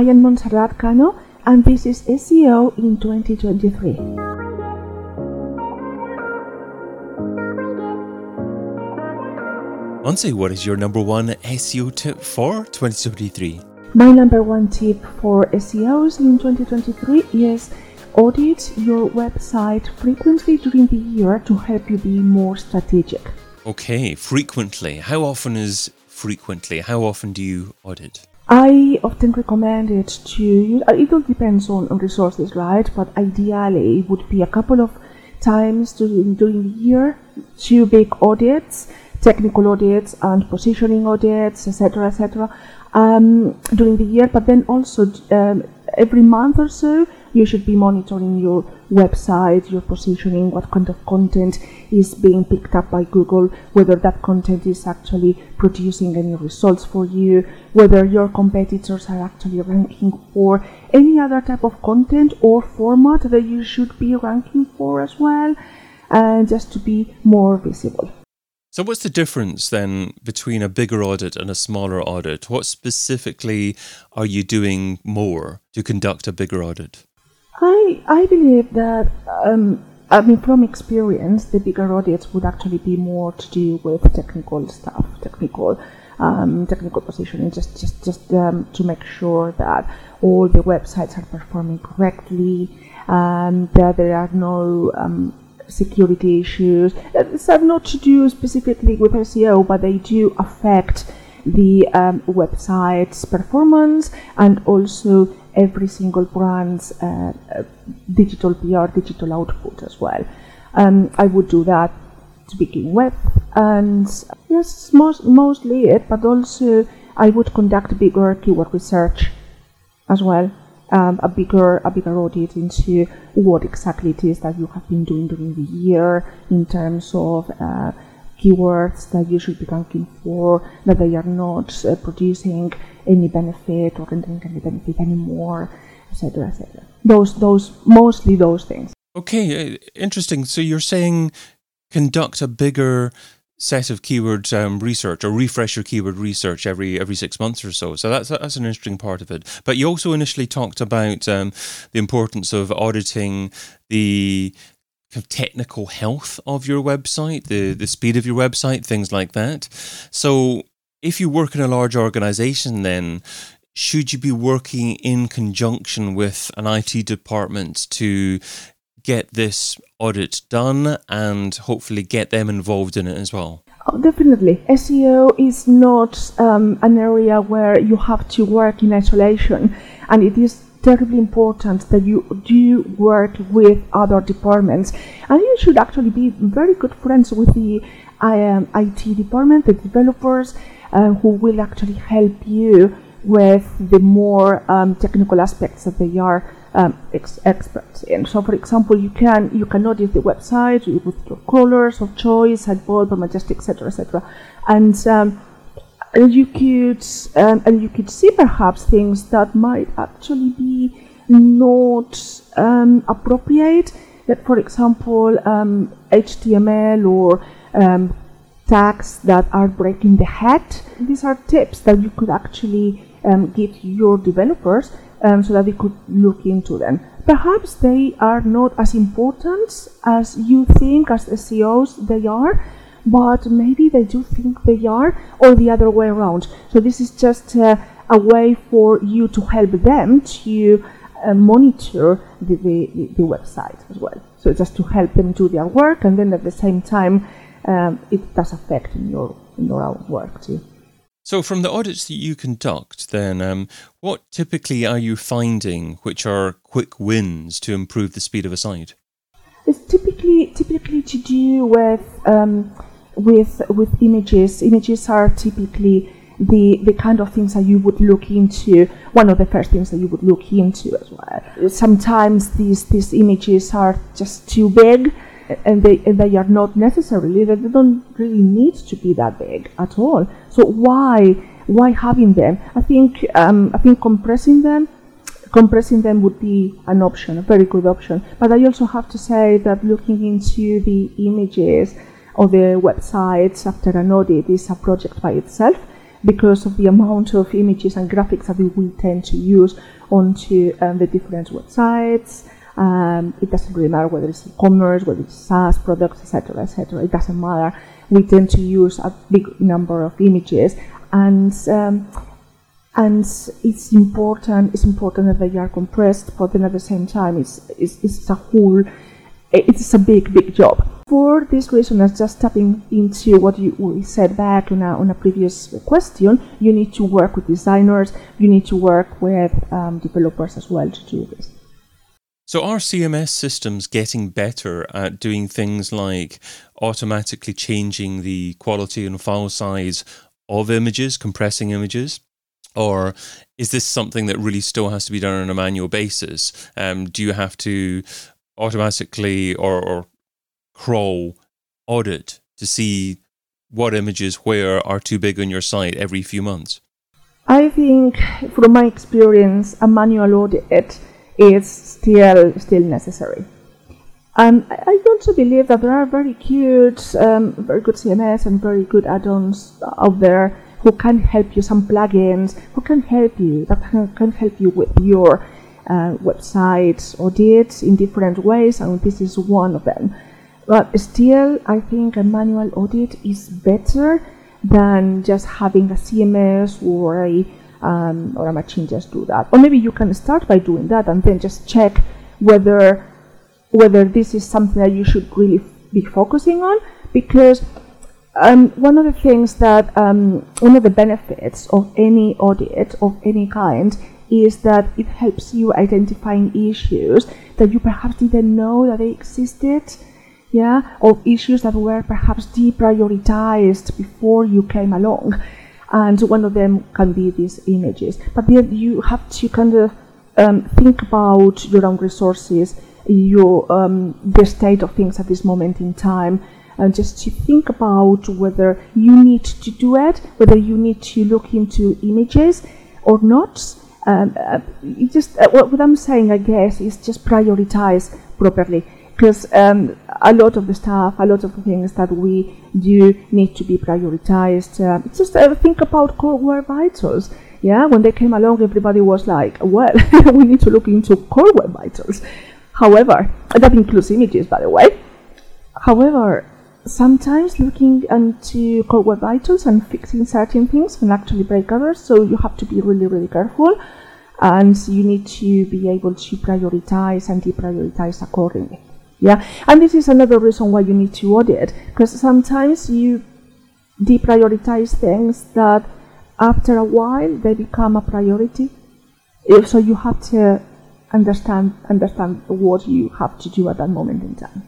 I am Montserrat Cano, and this is SEO in 2023. Montse, what is your number one SEO tip for 2023? My number one tip for SEOs in 2023 is audit your website frequently during the year to help you be more strategic. Okay, frequently. How often is frequently? How often do you audit? I often recommend it to use, uh, it all depends on, on resources, right? But ideally, it would be a couple of times during, during the year, two big audits, technical audits and positioning audits, etc., etc., um, during the year. But then also um, every month or so, you should be monitoring your website, your positioning, what kind of content is being picked up by Google, whether that content is actually producing any results for you, whether your competitors are actually ranking for any other type of content or format that you should be ranking for as well, and just to be more visible. So, what's the difference then between a bigger audit and a smaller audit? What specifically are you doing more to conduct a bigger audit? I I believe that um, I mean from experience, the bigger audits would actually be more to do with technical stuff, technical. Um, technical positioning, just just just um, to make sure that all the websites are performing correctly, and that there are no um, security issues. These have not to do specifically with SEO, but they do affect the um, website's performance and also every single brand's uh, uh, digital PR, digital output as well. Um, I would do that to begin with, and yes, most, mostly it, but also I would conduct bigger keyword research as well. Um, a bigger a bigger audit into what exactly it is that you have been doing during the year in terms of uh, keywords that you should be ranking for, that they are not uh, producing any benefit or rendering any benefit anymore, etc., etc. Those, those, mostly those things. Okay, uh, interesting. So you're saying conduct a bigger set of keyword um, research or refresh your keyword research every every six months or so. So that's that's an interesting part of it. But you also initially talked about um, the importance of auditing the technical health of your website, the the speed of your website, things like that. So if you work in a large organization, then should you be working in conjunction with an IT department to get this audit done and hopefully get them involved in it as well? Oh, definitely. SEO is not um, an area where you have to work in isolation, and it is terribly important that you do work with other departments, and you should actually be very good friends with the um, IT department, the developers, uh, who will actually help you with the more um, technical aspects that they are um, ex- experts in. So, for example, you can you can audit the website with your crawlers of choice, Sitebulb, Majestic, etc., etc., and um, you could um, and you could see perhaps things that might actually be not um, appropriate. That, for example, HTML um, or um, tags that are breaking the head. These are tips that you could actually give your developers um, so that they could look into them. Perhaps they are not as important as you think, as SEOs they are, but maybe they do think they are, or the other way around. So this is just uh, a way for you to help them to uh, monitor the, the, the, website as well. So just to help them do their work, and then at the same time, um, it does affect in your in your own work too. So, from the audits that you conduct, then, um, what typically are you finding which are quick wins to improve the speed of a site? It's typically typically to do with um, with with images. Images are typically the the kind of things that you would look into. One of the first things that you would look into as well. Sometimes these these images are just too big and they and they are not necessarily they don't really need to be that big at all. So why why having them? I think um, I think compressing them compressing them would be an option, a very good option. But I also have to say that looking into the images of the websites after an audit is a project by itself. because of the amount of images and graphics that we tend to use onto um, the different websites. Um, it doesn't really matter whether it's e-commerce, whether it's SaaS products, etc., etc. It doesn't matter. We tend to use a big number of images, and um, and it's important. It's important that they are compressed, but then at the same time, it's it's, it's a whole. It's a big, big job. For this reason, as just tapping into what you said back on a, on a previous question, you need to work with designers. You need to work with um, developers as well to do this. So, are CMS systems getting better at doing things like automatically changing the quality and file size of images, compressing images? Or is this something that really still has to be done on a manual basis? Um, do you have to automatically or, or crawl audit to see what images where are too big on your site every few months? I think, from my experience, a manual audit is still still necessary. Um, I also believe that there are very cute, um, very good CMS and very good add-ons out there who can help you, some plugins who can help you, that can, can help you with your uh, website audits in different ways, and this is one of them. But still, I think a manual audit is better than just having a CMS or a um, or a machine just do that. Or maybe you can start by doing that and then just check whether whether this is something that you should really be focusing on because um, one of the things that um, one of the benefits of any audit of any kind is that it helps you identifying issues that you perhaps didn't know that they existed yeah or issues that were perhaps deprioritized before you came along and one of them can be these images. But then you have to kind of um, think about your own resources, your um, the state of things at this moment in time, and just to think about whether you need to do it, whether you need to look into images or not. Um, uh, just uh, what, what I'm saying, I guess, is just prioritize properly because um, a lot of the stuff, a lot of the things that we do need to be prioritized. Uh, just uh, think about core web vitals. Yeah, when they came along, everybody was like, well, we need to look into core web vitals. However, that includes images, by the way. However, sometimes looking into web vitals and fixing certain things can actually break others, so you have to be really, really careful. And you need to be able to prioritize and deprioritize accordingly. Yeah, and this is another reason why you need to audit because sometimes you deprioritize things that after a while they become a priority. So you have to understand understand what you have to do at that moment in time.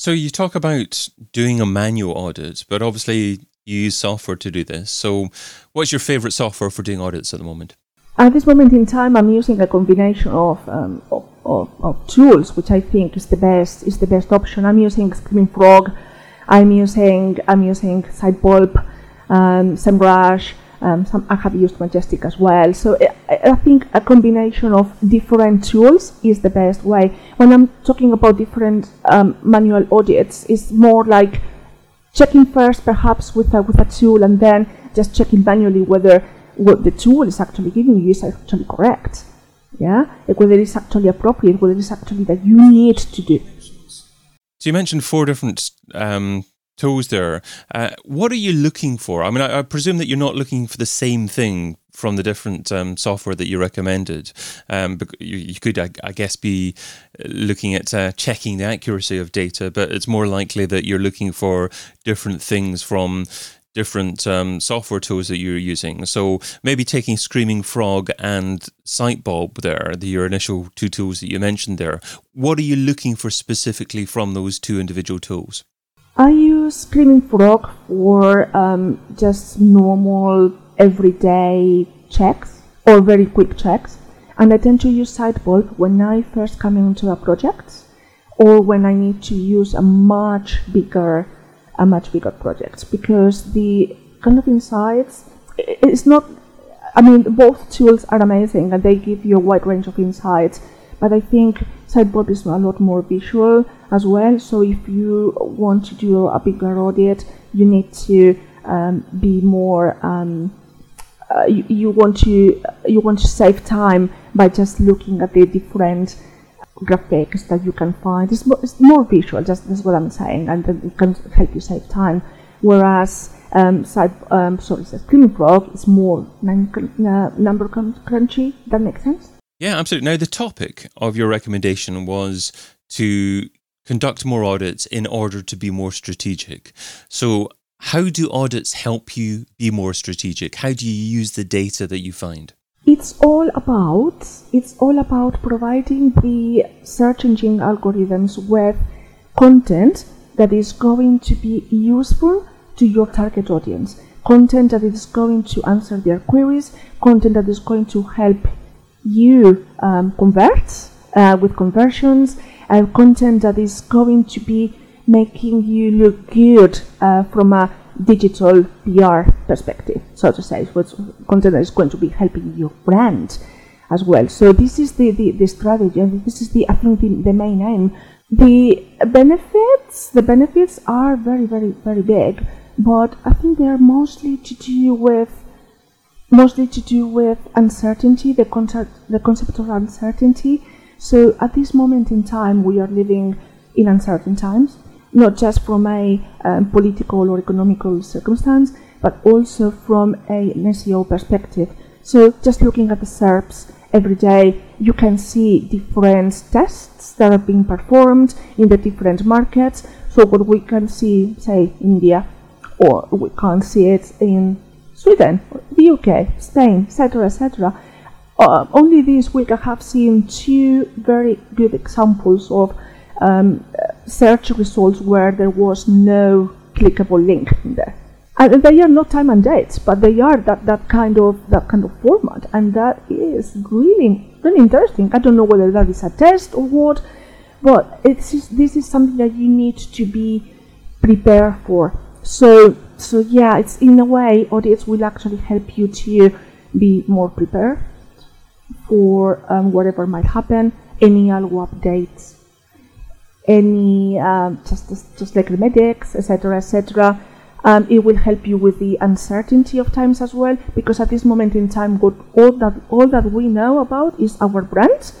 So you talk about doing a manual audit, but obviously you use software to do this. So what's your favorite software for doing audits at the moment? At this moment in time, I'm using a combination of, um, of of, of, tools, which I think is the best is the best option. I'm using Screaming Frog, I'm using I'm using Sitebulb, um, SEMrush. Um, some I have used Majestic as well. So I, I think a combination of different tools is the best way. When I'm talking about different um, manual audits, it's more like checking first, perhaps with a, with a tool, and then just checking manually whether what the tool is actually giving you is actually correct yeah, whether it's actually appropriate, whether it's actually that you need to do. So you mentioned four different um, tools there. Uh, what are you looking for? I mean, I, I, presume that you're not looking for the same thing from the different um, software that you recommended. Um, you, you, could, I, I, guess, be looking at uh, checking the accuracy of data, but it's more likely that you're looking for different things from different um, software tools that you're using. So maybe taking Screaming Frog and Sitebulb there, the, your initial two tools that you mentioned there. What are you looking for specifically from those two individual tools? I use Screaming Frog for um, just normal everyday checks or very quick checks. And I tend to use Sitebulb when I first come into a project or when I need to use a much bigger a much bigger project because the kind of insights it's not I mean both tools are amazing and they give you a wide range of insights but I think Sitebulb is a lot more visual as well so if you want to do a bigger audit you need to um, be more um, uh, you, you want to you want to save time by just looking at the different graphics that you can find. It's more, it's more visual, just that's what I'm saying, and it can help you save time. Whereas um, side, um, sorry, Screaming Frog is more uh, number crunchy. That makes sense. Yeah, absolutely. Now, the topic of your recommendation was to conduct more audits in order to be more strategic. So, how do audits help you be more strategic? How do you use the data that you find? It's all about it's all about providing the search engine algorithms with content that is going to be useful to your target audience. Content that is going to answer their queries, content that is going to help you um, convert uh, with conversions, and content that is going to be making you look good uh, from a digital PR perspective, so to say. What's content that is going to be helping your brand as well. So this is the, the, the strategy, and this is the I think the, the main aim. The benefits, the benefits are very, very, very big, but I think they are mostly to do with mostly to do with uncertainty, the concept, the concept of uncertainty. So at this moment in time, we are living in uncertain times not just from a um, political or economical circumstance, but also from a, an SEO perspective. So just looking at the SERPs every day, you can see different tests that are being performed in the different markets. So what we can see, say, India, or we can't see it in Sweden, the UK, Spain, etc., etc. Uh, only this week I have seen two very good examples of um, search results where there was no clickable link in there. And they are not time and dates, but they are that, that kind of that kind of format, and that is really really interesting. I don't know whether that is a test or what, but it's this is something that you need to be prepared for. So so yeah, it's in a way, audits will actually help you to be more prepared for um, whatever might happen, any algo updates, any um, just just like the medics, etc., etc. Um, it will help you with the uncertainty of times as well, because at this moment in time, what all that all that we know about is our brand,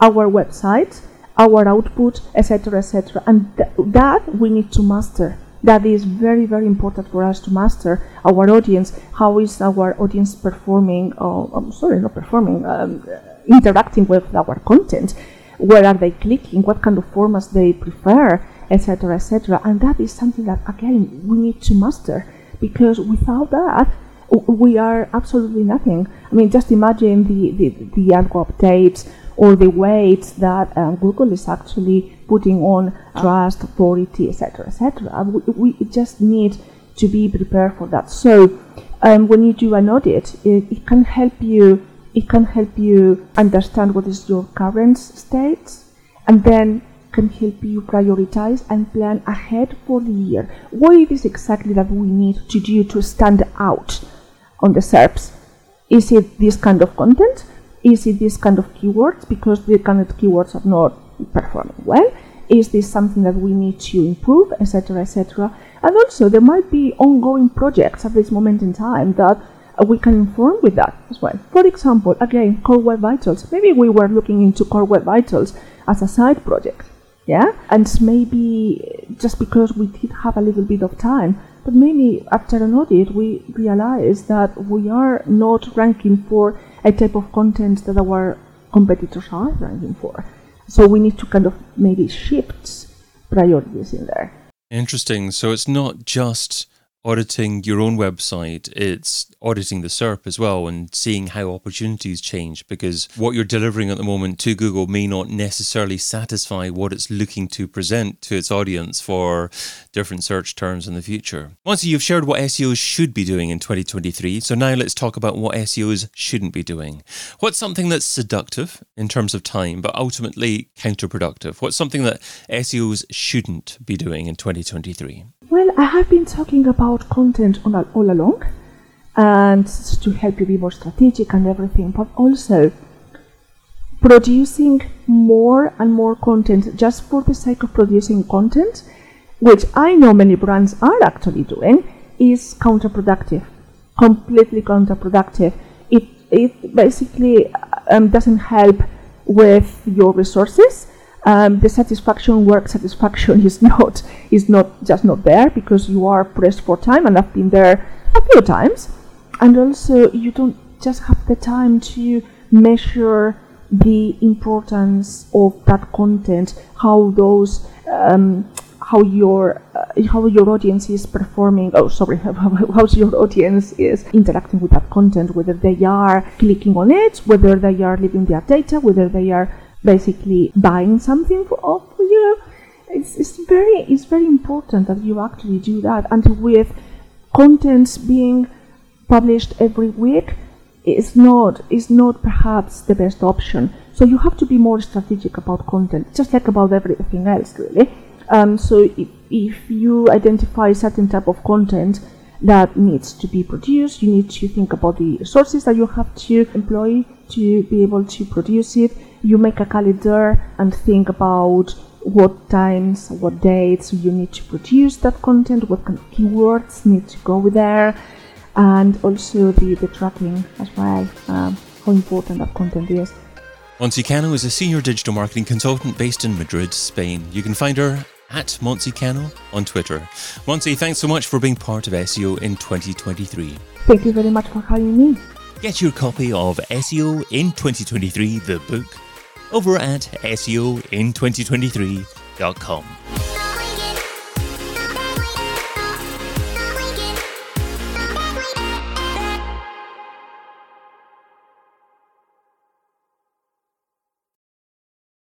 our website, our output, etc., etc., and th- that we need to master. That is very very important for us to master our audience. How is our audience performing? Oh, I'm sorry, not performing. Um, interacting with our content where are they clicking, what kind of formats they prefer, etc., etc. And that is something that again we need to master because without that we are absolutely nothing. I mean, just imagine the the, the algo updates or the weight that um, Google is actually putting on trust, authority, etc., etc. We, we just need to be prepared for that. So, um, when you do an audit, it, it can help you it can help you understand what is your current state and then can help you prioritize and plan ahead for the year. What it is exactly that we need to do to stand out on the SERPs? Is it this kind of content? Is it this kind of keywords? Because the kind of keywords are not performing well. Is this something that we need to improve, etc., etc.? And also, there might be ongoing projects at this moment in time that we can inform with that as well. For example, again, Core Web Vitals. Maybe we were looking into Core Web Vitals as a side project, yeah? And maybe just because we did have a little bit of time, but maybe after an audit, we realized that we are not ranking for a type of content that our competitors are ranking for. So we need to kind of maybe shift priorities in there. Interesting. So it's not just auditing your own website, it's auditing the SERP as well and seeing how opportunities change because what you're delivering at the moment to Google may not necessarily satisfy what it's looking to present to its audience for different search terms in the future. Once you've shared what SEOs should be doing in 2023, so now let's talk about what SEOs shouldn't be doing. What's something that's seductive in terms of time but ultimately counterproductive? What's something that SEOs shouldn't be doing in 2023? Well, I have been talking about content all, all along and to help you be more strategic and everything, but also producing more and more content just for the sake of producing content, which I know many brands are actually doing, is counterproductive. completely counterproductive. It it basically um, doesn't help with your resources. Um, the satisfaction, work satisfaction, is not is not just not there because you are pressed for time, and I've been there a few times. And also, you don't just have the time to measure the importance of that content, how those um, how your uh, how your audience is performing oh sorry how, your audience is interacting with that content whether they are clicking on it whether they are leaving their data whether they are basically buying something for, for you. It's, it's very it's very important that you actually do that. And with content being published every week is not is not perhaps the best option. So you have to be more strategic about content just like about everything else really. Um, so if, if you identify certain type of content that needs to be produced, you need to think about the resources that you have to employ to be able to produce it. You make a calendar and think about what times, what dates you need to produce that content, what kind of keywords need to go there, and also the, the tracking as well, um, how important that content is. Montse Cano is a senior digital marketing consultant based in Madrid, Spain. You can find her at Montse Cano on Twitter. Montse, thanks so much for being part of SEO in 2023. Thank you very much for having me. Get your copy of SEO in 2023, the book, over at SEOin2023.com.